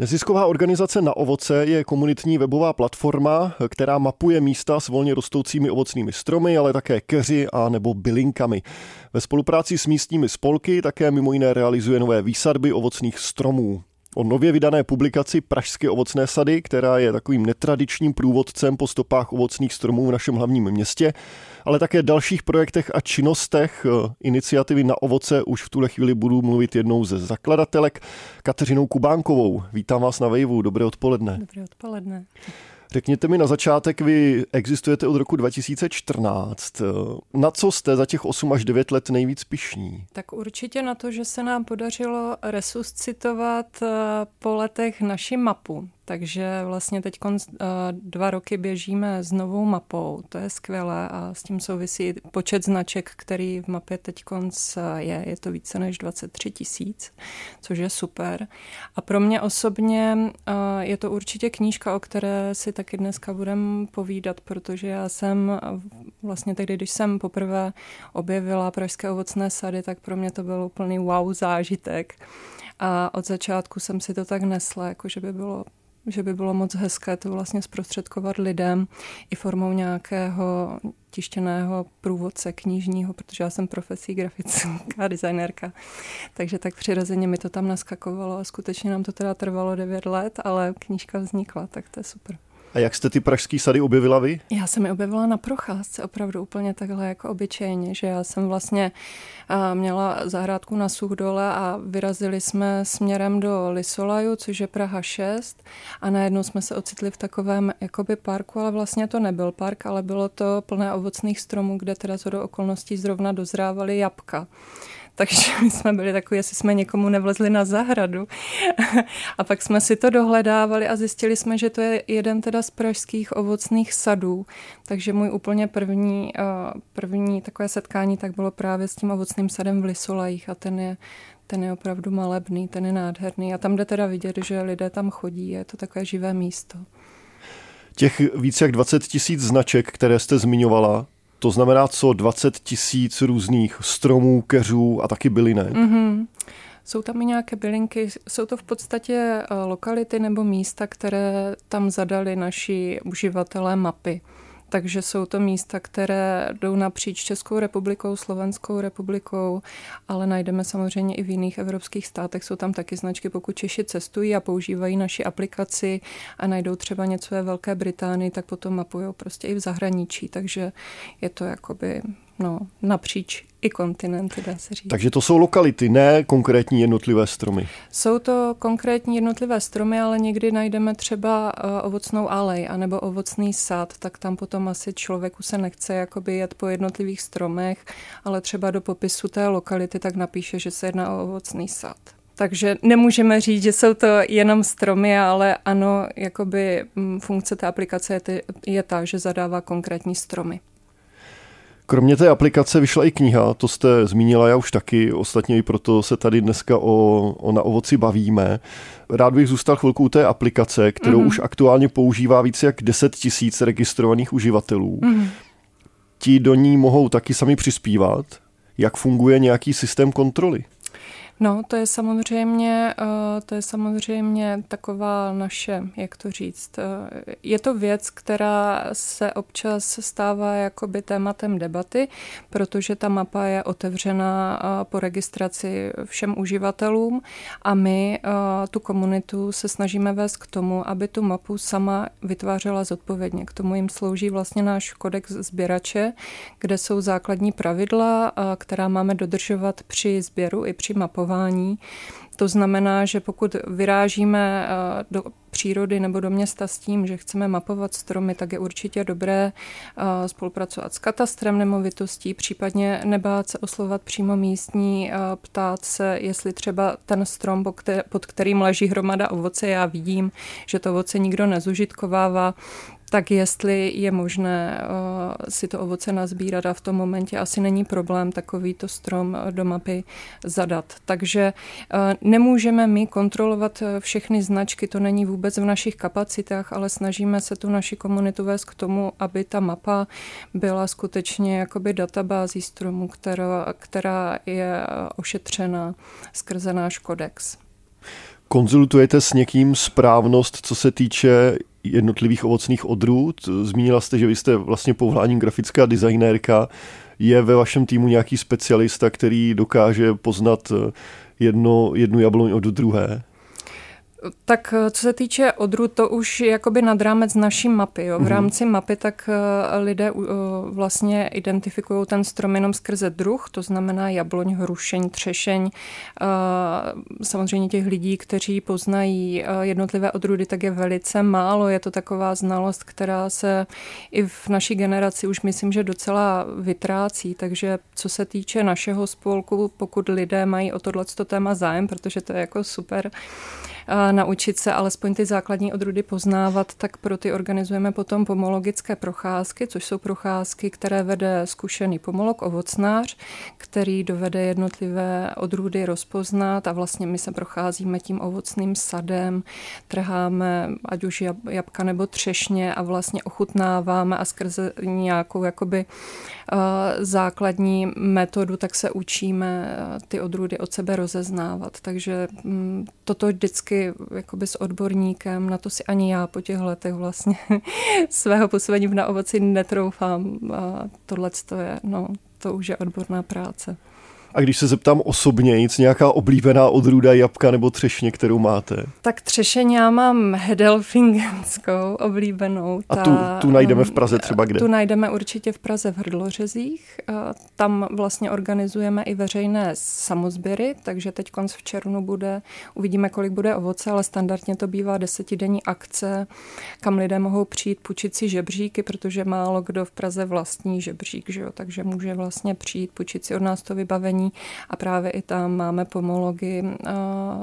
Nezisková organizace Na ovoce je komunitní webová platforma, která mapuje místa s volně rostoucími ovocnými stromy, ale také keři a nebo bylinkami. Ve spolupráci s místními spolky také mimo jiné realizuje nové výsadby ovocných stromů o nově vydané publikaci Pražské ovocné sady, která je takovým netradičním průvodcem po stopách ovocných stromů v našem hlavním městě, ale také dalších projektech a činnostech eh, iniciativy na ovoce už v tuhle chvíli budu mluvit jednou ze zakladatelek, Kateřinou Kubánkovou. Vítám vás na Vejvu, dobré odpoledne. Dobré odpoledne. Řekněte mi na začátek, vy existujete od roku 2014. Na co jste za těch 8 až 9 let nejvíc pišní? Tak určitě na to, že se nám podařilo resuscitovat eh, po letech naši mapu. Takže vlastně teď eh, dva roky běžíme s novou mapou, to je skvělé a s tím souvisí počet značek, který v mapě teď je. Je to více než 23 tisíc, což je super. A pro mě osobně eh, je to určitě knížka, o které si taky dneska budeme povídat, protože já jsem vlastně tehdy, když jsem poprvé objevila Pražské ovocné sady, tak pro mě to byl úplný wow zážitek. A od začátku jsem si to tak nesla, jako že by bylo že by bylo moc hezké to vlastně zprostředkovat lidem i formou nějakého tištěného průvodce knižního, protože já jsem profesí grafická designérka, takže tak přirozeně mi to tam naskakovalo a skutečně nám to teda trvalo 9 let, ale knížka vznikla, tak to je super. A jak jste ty pražský sady objevila vy? Já jsem je objevila na procházce, opravdu úplně takhle jako obyčejně, že já jsem vlastně měla zahrádku na Suchdole a vyrazili jsme směrem do Lisolaju, což je Praha 6 a najednou jsme se ocitli v takovém jakoby parku, ale vlastně to nebyl park, ale bylo to plné ovocných stromů, kde teda do okolností zrovna dozrávaly jabka. Takže my jsme byli takový, jestli jsme někomu nevlezli na zahradu. a pak jsme si to dohledávali a zjistili jsme, že to je jeden teda z pražských ovocných sadů. Takže můj úplně první, eh, první takové setkání tak bylo právě s tím ovocným sadem v Lisolajích a ten je ten je opravdu malebný, ten je nádherný a tam jde teda vidět, že lidé tam chodí, je to takové živé místo. Těch více jak 20 tisíc značek, které jste zmiňovala, to znamená co 20 tisíc různých stromů, keřů a taky bylinek. Mm-hmm. Jsou tam i nějaké bylinky, jsou to v podstatě eh, lokality nebo místa, které tam zadali naši uživatelé mapy. Takže jsou to místa, které jdou napříč Českou republikou, Slovenskou republikou, ale najdeme samozřejmě i v jiných evropských státech. Jsou tam taky značky, pokud Češi cestují a používají naši aplikaci a najdou třeba něco ve Velké Británii, tak potom mapují prostě i v zahraničí. Takže je to jakoby no, napříč i kontinenty, dá se říct. Takže to jsou lokality, ne konkrétní jednotlivé stromy. Jsou to konkrétní jednotlivé stromy, ale někdy najdeme třeba uh, ovocnou alej anebo ovocný sad, tak tam potom asi člověku se nechce jakoby jet po jednotlivých stromech, ale třeba do popisu té lokality tak napíše, že se jedná o ovocný sad. Takže nemůžeme říct, že jsou to jenom stromy, ale ano, jakoby mm, funkce té aplikace je, ty, je ta, že zadává konkrétní stromy. Kromě té aplikace vyšla i kniha, to jste zmínila já už taky, ostatně i proto se tady dneska o, o na ovoci bavíme. Rád bych zůstal chvilku u té aplikace, kterou mm-hmm. už aktuálně používá více jak 10 tisíc registrovaných uživatelů. Mm-hmm. Ti do ní mohou taky sami přispívat. Jak funguje nějaký systém kontroly? No, to je samozřejmě, eh, to je samozřejmě taková naše, jak to říct, eh, je to věc, která se občas stává jakoby tématem debaty, protože ta mapa je otevřená eh, po registraci všem uživatelům a my tu komunitu se snažíme vést k tomu, aby tu mapu sama vytvářela zodpovědně. K tomu jim slouží vlastně náš kodex sběrače, kde jsou základní pravidla, která máme dodržovat při sběru i při mapování fungování. To znamená, že pokud vyrážíme eh, do přírody nebo do města s tím, že chceme mapovat stromy, tak je určitě dobré eh, spolupracovat s katastrem nemovitostí, případně nebát se oslovat přímo místní, eh, ptát se, jestli třeba ten strom, pod kterým leží hromada ovoce, já vidím, že to ovoce nikdo nezužitkovává, tak jestli je možné uh, si to ovoce nazbírat a v tom momentě asi není problém takovýto strom do mapy zadat. Takže uh, nemůžeme my kontrolovat eh, všechny značky, to není vůbec v našich kapacitách, ale snažíme se tu naši komunitu vést k tomu, aby ta mapa byla skutečně jakoby databází stromů, která, která je ošetřena skrze náš kodex. Konzultujete s někým správnost, co se týče jednotlivých ovocných odrůd? Zmínila jste, že vy jste vlastně povoláním grafická designérka. Je ve vašem týmu nějaký specialista, který dokáže poznat jedno, jednu jabloň od druhé? Tak eh, co se týče odru, to už je jakoby nad rámec naší mapy. Jo. V mm-hmm. rámci mapy tak eh, lidé uh, vlastně identifikují ten strom jenom skrze druh, to znamená jabloň, hrušeň, třešeň. Samozřejmě těch lidí, kteří poznají jednotlivé odrůdy, tak je velice málo. Je to taková znalost, která se i v naší generaci už myslím, že docela vytrácí. Takže co se týče našeho spolku, pokud lidé mají o tohle téma zájem, protože to je jako super, naučit se alespoň ty základní odrůdy poznávat, tak pro ty organizujeme potom pomologické procházky, což jsou procházky, které vede zkušený pomolog, ovocnář, který dovede jednotlivé odrůdy rozpoznat a vlastně my se procházíme tím ovocným sadem, trháme ať už jabka nebo třešně a vlastně ochutnáváme a skrze nějakou jakoby základní metodu, tak se učíme ty odrůdy od sebe rozeznávat. Takže mm, toto vždycky jakoby s odborníkem, na to si ani já po těch letech vlastně svého působení na ovoci netroufám. A tohle je, no, to už je odborná práce. A když se zeptám osobně, nic nějaká oblíbená odrůda jabka nebo třešně, kterou máte? Tak třešeň já mám Hedelfingenskou oblíbenou. Ta, a tu, tu najdeme v Praze třeba kde? Tu najdeme určitě v Praze v Hrdlořezích. Tam vlastně organizujeme i veřejné samozběry, takže teď konc v červnu bude, uvidíme, kolik bude ovoce, ale standardně to bývá desetidenní akce, kam lidé mohou přijít půjčit si žebříky, protože málo kdo v Praze vlastní žebřík, že jo? takže může vlastně přijít půjčit si od nás to vybavení vzdělání a právě i tam máme pomology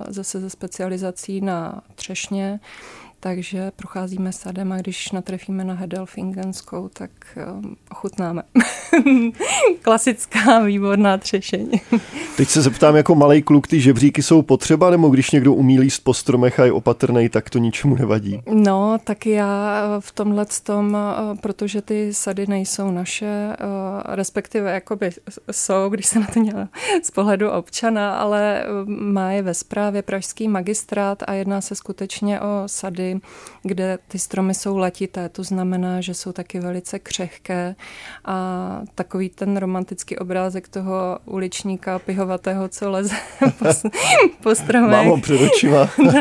zase ze specializací na třešně, takže procházíme sadem a když natrefíme na Hedelfingenskou, tak um, ochutnáme. Klasická výborná třešeň. Teď se zeptám jako malý kluk, ty žebříky jsou potřeba, nebo když někdo umí líst po stromech a je opatrný, tak to ničemu nevadí? No, tak já v tomhle tom, uh, protože ty sady nejsou naše, uh, respektive jakoby jsou, když se na to měla z pohledu občana, ale um, má je ve správě Pražský magistrát a jedná se skutečně o sady, kde ty stromy jsou letité, to znamená, že jsou taky velice křehké a takový ten romantický obrázek toho uličníka pihovatého, co leze po, po stromech. Do,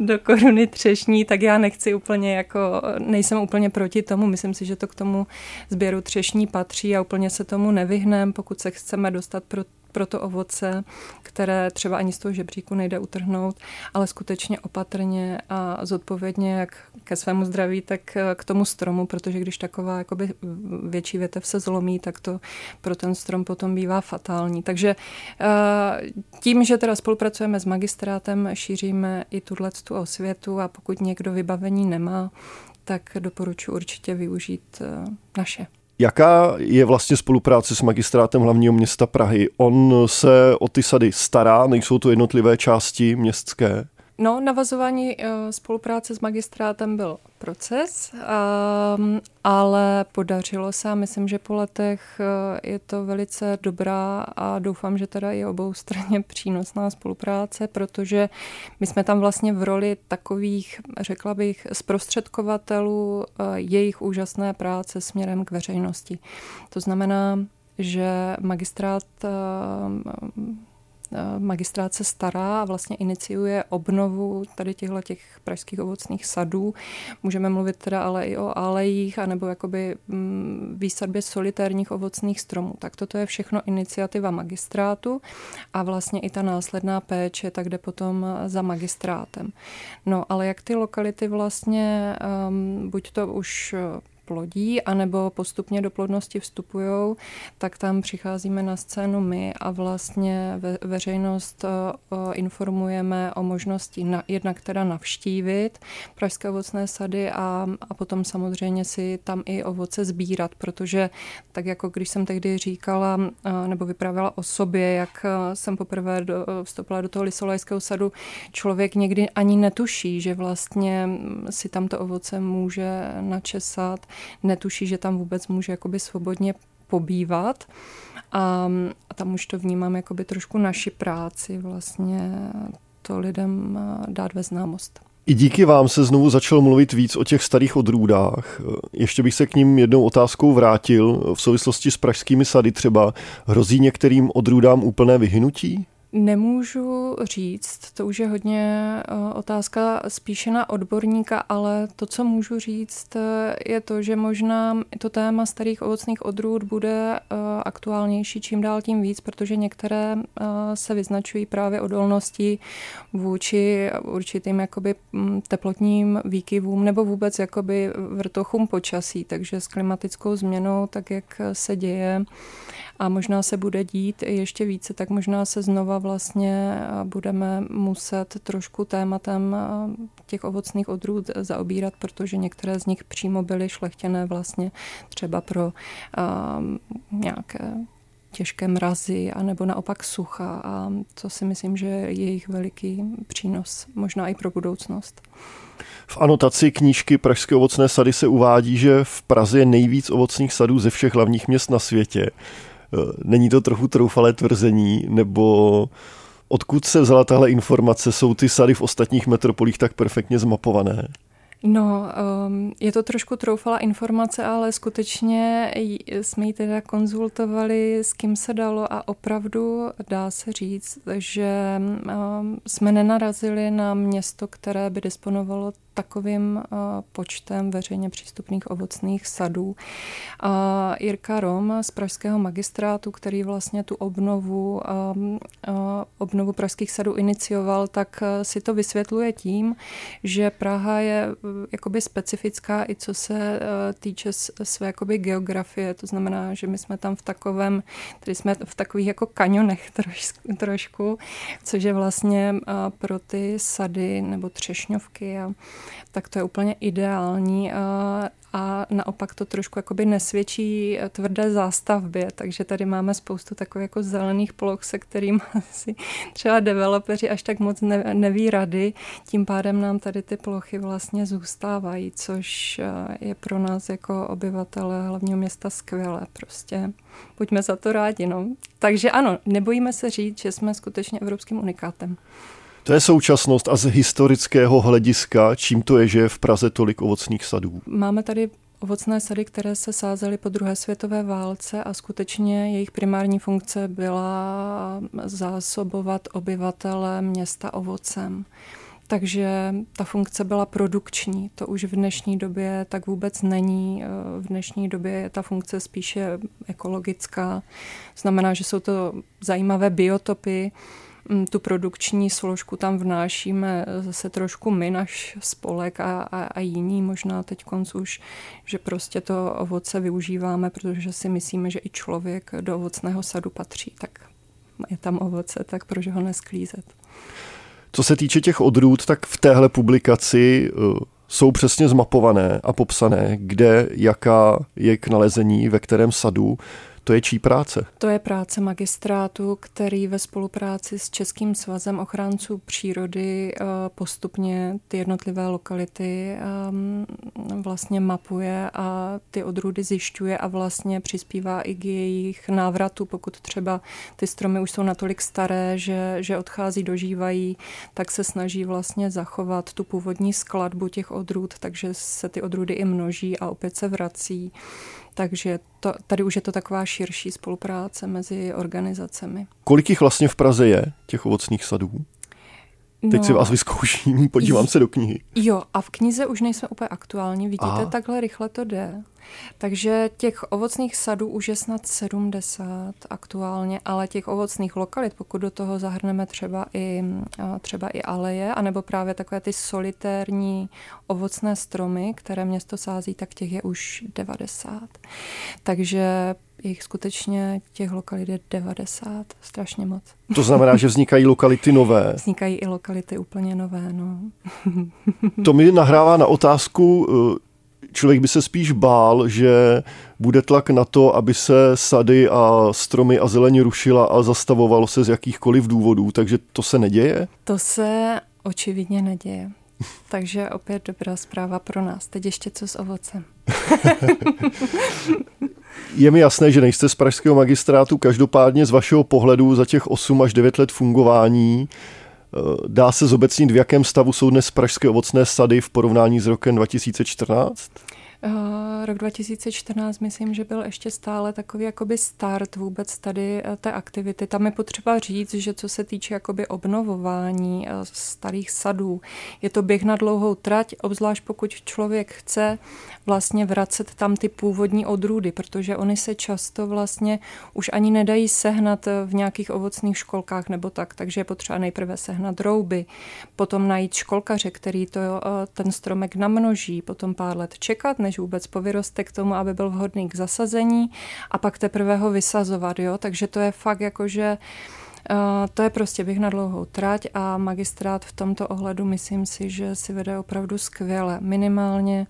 do koruny třešní, tak já nechci úplně jako, nejsem úplně proti tomu, myslím si, že to k tomu sběru třešní patří a úplně se tomu nevyhneme, pokud se chceme dostat pro pro to ovoce, které třeba ani z toho žebříku nejde utrhnout, ale skutečně opatrně a zodpovědně jak ke svému zdraví, tak k tomu stromu, protože když taková jakoby větší větev se zlomí, tak to pro ten strom potom bývá fatální. Takže eh, tím, že teda spolupracujeme s magistrátem, šíříme i tuhle tu osvětu a pokud někdo vybavení nemá, tak doporučuji určitě využít eh, naše. Jaká je vlastně spolupráce s magistrátem hlavního města Prahy? On se o ty sady stará, nejsou to jednotlivé části městské? No, navazování uh, spolupráce s magistrátem byl proces, um, ale podařilo se a myslím, že po letech uh, je to velice dobrá a doufám, že teda je obou straně přínosná spolupráce, protože my jsme tam vlastně v roli takových, řekla bych, zprostředkovatelů uh, jejich úžasné práce směrem k veřejnosti. To znamená, že magistrát Eh, magistrát se stará a vlastně iniciuje obnovu tady těchto těch pražských ovocných sadů. Můžeme mluvit teda ale i o alejích anebo jakoby mm, výsadbě solitérních ovocných stromů. Tak toto je všechno iniciativa magistrátu a vlastně i ta následná péče tak jde potom za magistrátem. No ale jak ty lokality vlastně, um, buď to už plodí, anebo postupně do plodnosti vstupují, tak tam přicházíme na scénu my a vlastně ve, veřejnost uh, informujeme o možnosti na, jednak teda navštívit pražské ovocné sady a, a potom samozřejmě si tam i ovoce sbírat, protože tak jako když jsem tehdy říkala uh, nebo vyprávěla o sobě, jak jsem poprvé do, vstoupila do toho lisolajského sadu, člověk někdy ani netuší, že vlastně si tam to ovoce může načesat netuší, že tam vůbec může jakoby svobodně pobývat. A, a tam už to vnímám jakoby trošku naši práci vlastně to lidem dát ve známost. I díky vám se znovu začal mluvit víc o těch starých odrůdách. Ještě bych se k ním jednou otázkou vrátil. V souvislosti s pražskými sady třeba hrozí některým odrůdám úplné vyhynutí? Nemůžu říct, to už je hodně eh, otázka spíše na odborníka, ale to, co můžu říct, eh, je to, že možná to téma starých ovocných odrůd bude eh, aktuálnější čím dál tím víc, protože některé se vyznačují právě odolností vůči určitým jakoby mm, teplotním výkyvům nebo vůbec jakoby vrtochům počasí, takže s klimatickou změnou, tak jak se děje, a možná se bude dít ještě více, tak možná se znova vlastně budeme muset trošku tématem těch ovocných odrůd zaobírat, protože některé z nich přímo byly šlechtěné vlastně třeba pro um, nějaké těžké mrazy, anebo naopak sucha a to si myslím, že je jejich veliký přínos, možná i pro budoucnost. V anotaci knížky Pražské ovocné sady se uvádí, že v Praze je nejvíc ovocných sadů ze všech hlavních měst na světě. Eh, není to trochu troufalé tvrzení, nebo odkud se vzala tahle informace? Jsou ty sady v ostatních metropolích tak perfektně zmapované? No, um, je to trošku troufala informace, ale skutečně jsme ji teda konzultovali, s kým se dalo a opravdu dá se říct, že um, jsme nenarazili na město, které by disponovalo takovým uh, počtem veřejně přístupných ovocných sadů. A Jirka Rom z Pražského magistrátu, který vlastně tu obnovu, um, uh, obnovu pražských sadů inicioval, tak uh, si to vysvětluje tím, že Praha je jakoby specifická i co se týče své jakoby geografie. To znamená, že my jsme tam v takovém, tady jsme v takových jako kanionech troš, trošku, což je vlastně pro ty sady nebo třešňovky a tak to je úplně ideální a, a naopak to trošku jakoby nesvědčí tvrdé zástavbě, takže tady máme spoustu takových jako zelených ploch, se kterým asi třeba developeři až tak moc ne, neví rady, tím pádem nám tady ty plochy vlastně zůstávají, což je pro nás jako obyvatele hlavního města skvělé prostě. Buďme za to rádi, no. Takže ano, nebojíme se říct, že jsme skutečně evropským unikátem. To je současnost a z historického hlediska, čím to je, že je v Praze tolik ovocných sadů? Máme tady ovocné sady, které se sázely po druhé světové válce a skutečně jejich primární funkce byla zásobovat obyvatele města ovocem. Takže ta funkce byla produkční. To už v dnešní době tak vůbec není. V dnešní době je ta funkce spíše ekologická. Znamená, že jsou to zajímavé biotopy, tu produkční složku tam vnášíme zase trošku my, náš spolek a, a, a jiní možná teď už, že prostě to ovoce využíváme, protože si myslíme, že i člověk do ovocného sadu patří, tak je tam ovoce, tak proč ho nesklízet. Co se týče těch odrůd, tak v téhle publikaci uh, jsou přesně zmapované a popsané, kde, jaká je k nalezení, ve kterém sadu. To je čí práce? To je práce magistrátu, který ve spolupráci s Českým svazem ochránců přírody eh, postupně ty jednotlivé lokality ehm, vlastně mapuje a ty odrůdy zjišťuje a vlastně přispívá i k jejich návratu, pokud třeba ty stromy už jsou natolik staré, že, že odchází, dožívají, tak se snaží vlastně zachovat tu původní skladbu těch odrůd, takže se ty odrůdy i množí a opět se vrací. Takže to, tady už je to taková širší spolupráce mezi organizacemi. Kolik jich vlastně v Praze je, těch ovocných sadů? Teď no, si vás vyzkouším, podívám se do knihy. Jo, a v knize už nejsme úplně aktuální, vidíte, Aha. takhle rychle to jde. Takže těch ovocných sadů už je snad 70 aktuálně, ale těch ovocných lokalit, pokud do toho zahrneme třeba i, třeba i aleje, anebo právě takové ty solitérní ovocné stromy, které město sází, tak těch je už 90. Takže jich skutečně těch lokalit je 90, strašně moc. To znamená, že vznikají lokality nové. Vznikají i lokality úplně nové, no. to mi nahrává na otázku, člověk by se spíš bál, že bude tlak na to, aby se sady a stromy a zeleně rušila a zastavovalo se z jakýchkoliv důvodů, takže to se neděje? To se očividně neděje. Takže opět dobrá zpráva pro nás. Teď ještě co s ovocem. Je mi jasné, že nejste z pražského magistrátu, každopádně z vašeho pohledu za těch 8 až 9 let fungování Dá se zobecnit, v jakém stavu jsou dnes pražské ovocné sady v porovnání s rokem 2014? Uh, rok 2014 myslím, že byl ještě stále takový jakoby start vůbec tady uh, té aktivity. Tam je potřeba říct, že co se týče jakoby obnovování starých sadů, je to běh na dlouhou trať, obzvlášť pokud člověk chce vlastně vracet tam ty původní odrůdy, protože oni se často vlastně už ani nedají sehnat v nějakých ovocných školkách nebo tak, takže je potřeba nejprve sehnat rouby, potom najít školkaře, který to, ten stromek namnoží, potom pár let čekat, než vůbec povyroste k tomu, aby byl vhodný k zasazení a pak teprve ho vysazovat, jo, takže to je fakt jako, že to je prostě běh na dlouhou trať a magistrát v tomto ohledu myslím si, že si vede opravdu skvěle. Minimálně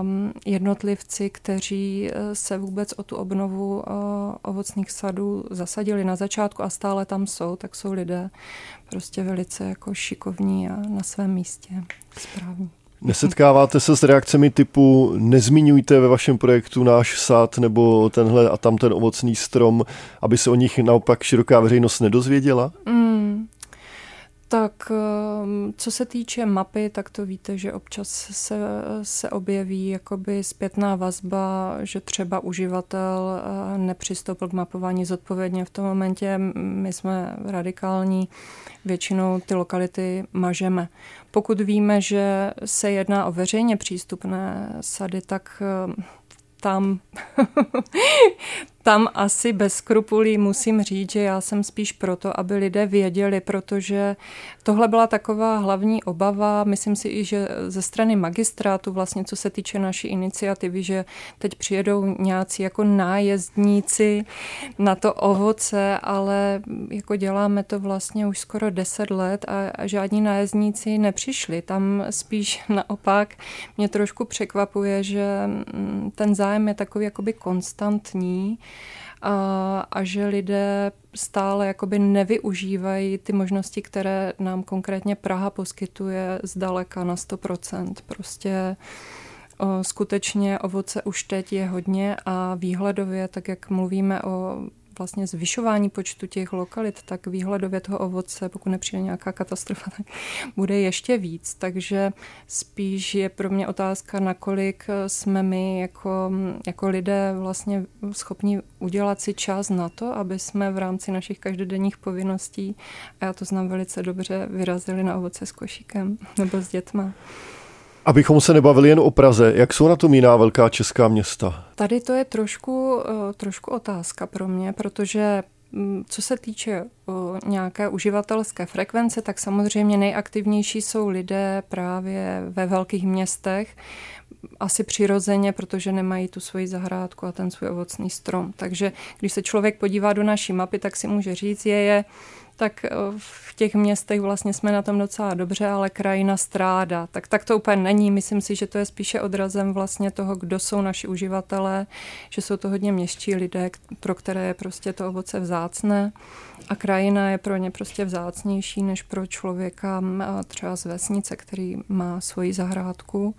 um, jednotlivci, kteří uh, se vůbec o tu obnovu uh, ovocných sadů zasadili na začátku a stále tam jsou, tak jsou lidé prostě velice jako šikovní a na svém místě správní. Nesetkáváte se s reakcemi typu nezmiňujte ve vašem projektu náš sad nebo tenhle a tam ten ovocný strom, aby se o nich naopak široká veřejnost nedozvěděla? Mm, tak ehm, co se týče mapy, tak to víte, že občas se, se objeví jakoby zpětná vazba, že třeba uživatel eh, nepřistoupil k mapování zodpovědně. V tom momentě my jsme radikální, většinou ty lokality mažeme. Pokud víme, že se jedná o veřejně přístupné sady, tak ehm, tam tam asi bez skrupulí musím říct, že já jsem spíš proto, aby lidé věděli, protože tohle byla taková hlavní obava, myslím si i, že ze strany magistrátu vlastně, co se týče naší iniciativy, že teď přijedou nějací jako nájezdníci na to ovoce, ale jako děláme to vlastně už skoro deset let a, žádní nájezdníci nepřišli. Tam spíš naopak mě trošku překvapuje, že mm, ten zájem je takový jakoby konstantní a, a že lidé stále jakoby nevyužívají ty možnosti, které nám konkrétně Praha poskytuje zdaleka na 100%. Prostě o, skutečně ovoce už teď je hodně a výhledově, tak jak mluvíme o vlastně zvyšování počtu těch lokalit, tak výhledově toho ovoce, pokud nepřijde nějaká katastrofa, tak bude ještě víc. Takže spíš je pro mě otázka, nakolik jsme my jako, jako lidé vlastně schopni udělat si čas na to, aby jsme v rámci našich každodenních povinností, a já to znám velice dobře, vyrazili na ovoce s košíkem nebo s dětma. Abychom se nebavili jen o Praze, jak jsou na tom jiná velká česká města? Tady to je trošku, eh, trošku otázka pro mě, protože mm, co se týče nějaké uživatelské frekvence, tak samozřejmě nejaktivnější jsou lidé právě ve velkých městech, asi přirozeně, protože nemají tu svoji zahrádku a ten svůj ovocný strom. Takže když se člověk podívá do naší mapy, tak si může říct, je je tak eh, v těch městech vlastně jsme na tom docela dobře, ale krajina stráda. Tak, tak to úplně není. Myslím si, že to je spíše odrazem vlastně toho, kdo jsou naši uživatelé, že jsou to hodně městští lidé, pro které je prostě to ovoce vzácné a krajina je pro ně prostě vzácnější než pro člověka třeba z vesnice, který má svoji zahrádku.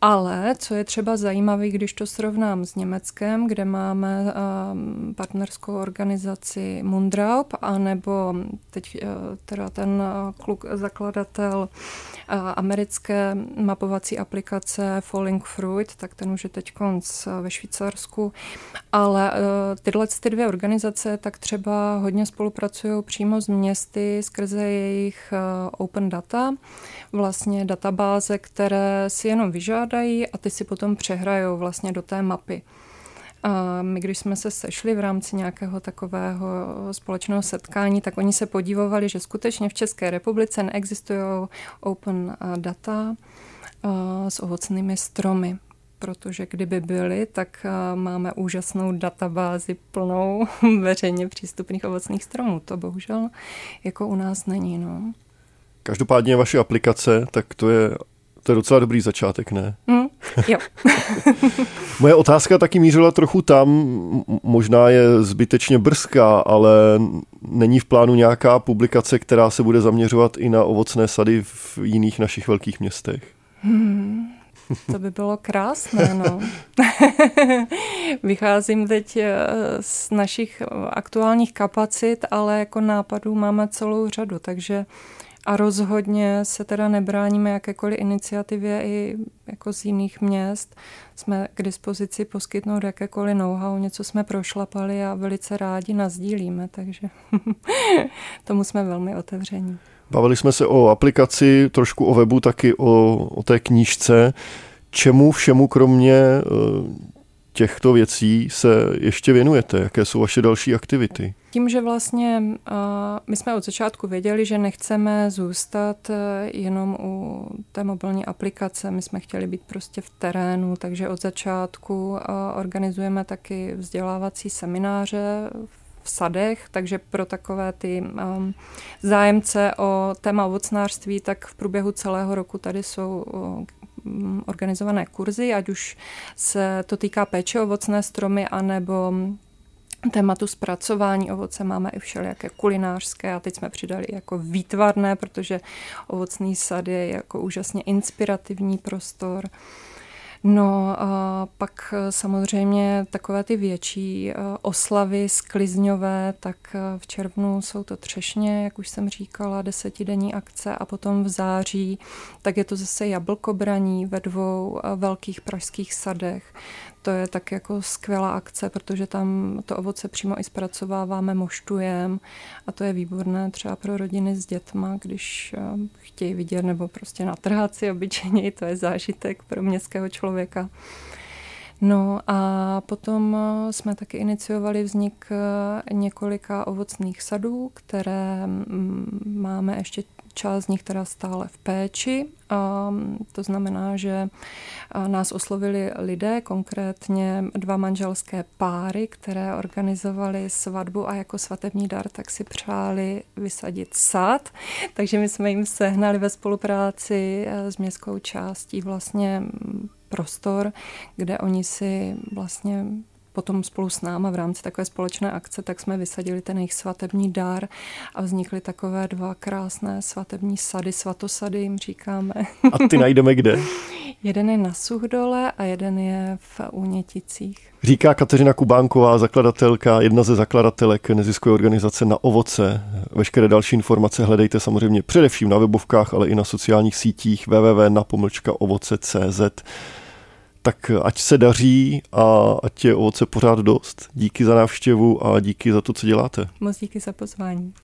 Ale co je třeba zajímavé, když to srovnám s Německem, kde máme um, partnerskou organizaci Mundraub, anebo teď uh, teda ten uh, kluk, zakladatel uh, americké mapovací aplikace Falling Fruit, tak ten už je teď konc ve Švýcarsku. Ale tyhle ty dvě organizace tak třeba hodně spolupracují přímo s městy skrze jejich open data, vlastně databáze, které si jenom vyžádají a ty si potom přehrajou vlastně do té mapy. A my, když jsme se sešli v rámci nějakého takového společného setkání, tak oni se podívovali, že skutečně v České republice neexistují open data s ovocnými stromy protože kdyby byly, tak máme úžasnou databázi plnou veřejně přístupných ovocných stromů. To bohužel jako u nás není. No. Každopádně vaše aplikace, tak to je, to je docela dobrý začátek, ne? Mm, jo. Moje otázka taky mířila trochu tam, možná je zbytečně brzká, ale není v plánu nějaká publikace, která se bude zaměřovat i na ovocné sady v jiných našich velkých městech? Hmm, To by bylo krásné, no. Vycházím teď eh, z našich aktuálních kapacit, ale jako nápadů máme celou řadu, takže a rozhodně se teda nebráníme jakékoliv iniciativě i jako z jiných měst. Jsme k dispozici poskytnout jakékoliv know-how, něco jsme prošlapali a velice rádi nazdílíme, takže tomu jsme velmi otevření. Bavili jsme se o aplikaci, trošku o webu, taky o, o té knížce. Čemu všemu kromě eh, těchto věcí se ještě věnujete? Jaké jsou vaše další aktivity? Tím, že vlastně uh, my jsme od začátku věděli, že nechceme zůstat uh, jenom u té mobilní aplikace, my jsme chtěli být prostě v terénu, takže od začátku uh, organizujeme taky vzdělávací semináře v sadech, takže pro takové ty um, zájemce o téma ovocnářství, tak v průběhu celého roku tady jsou uh, organizované kurzy, ať už se to týká péče ovocné stromy, anebo tématu zpracování ovoce máme i všelijaké kulinářské a teď jsme přidali jako výtvarné, protože ovocný sad je jako úžasně inspirativní prostor. No a pak samozřejmě takové ty větší e, oslavy sklizňové, tak e, v červnu jsou to třešně, jak už jsem říkala, desetidenní akce a potom v září, tak je to zase jablkobraní ve dvou e, velkých pražských sadech to je tak jako skvělá akce, protože tam to ovoce přímo i zpracováváme, moštujeme a to je výborné třeba pro rodiny s dětma, když chtějí vidět nebo prostě natrhat si obyčejně, to je zážitek pro městského člověka. No a potom eh, jsme taky iniciovali vznik eh, několika ovocných sadů, které mm, máme ještě část z nich teda stále v péči. A to znamená, že nás oslovili lidé, konkrétně dva manželské páry, které organizovali svatbu a jako svatební dar tak si přáli vysadit sad. Takže my jsme jim sehnali ve spolupráci e, s městskou částí vlastně prostor, kde oni si vlastně potom spolu s náma v rámci takové společné akce, tak jsme vysadili ten jejich svatební dar a vznikly takové dva krásné svatební sady, svatosady jim říkáme. A ty najdeme kde? jeden je na Suchdole a jeden je v Úněticích. Říká Kateřina Kubánková, zakladatelka, jedna ze zakladatelek neziskové organizace na ovoce. Veškeré další informace hledejte samozřejmě především na webovkách, ale i na sociálních sítích www.napomlčkaovoce.cz tak ať se daří a ať je ovoce pořád dost. Díky za návštěvu a díky za to, co děláte. Moc díky za pozvání.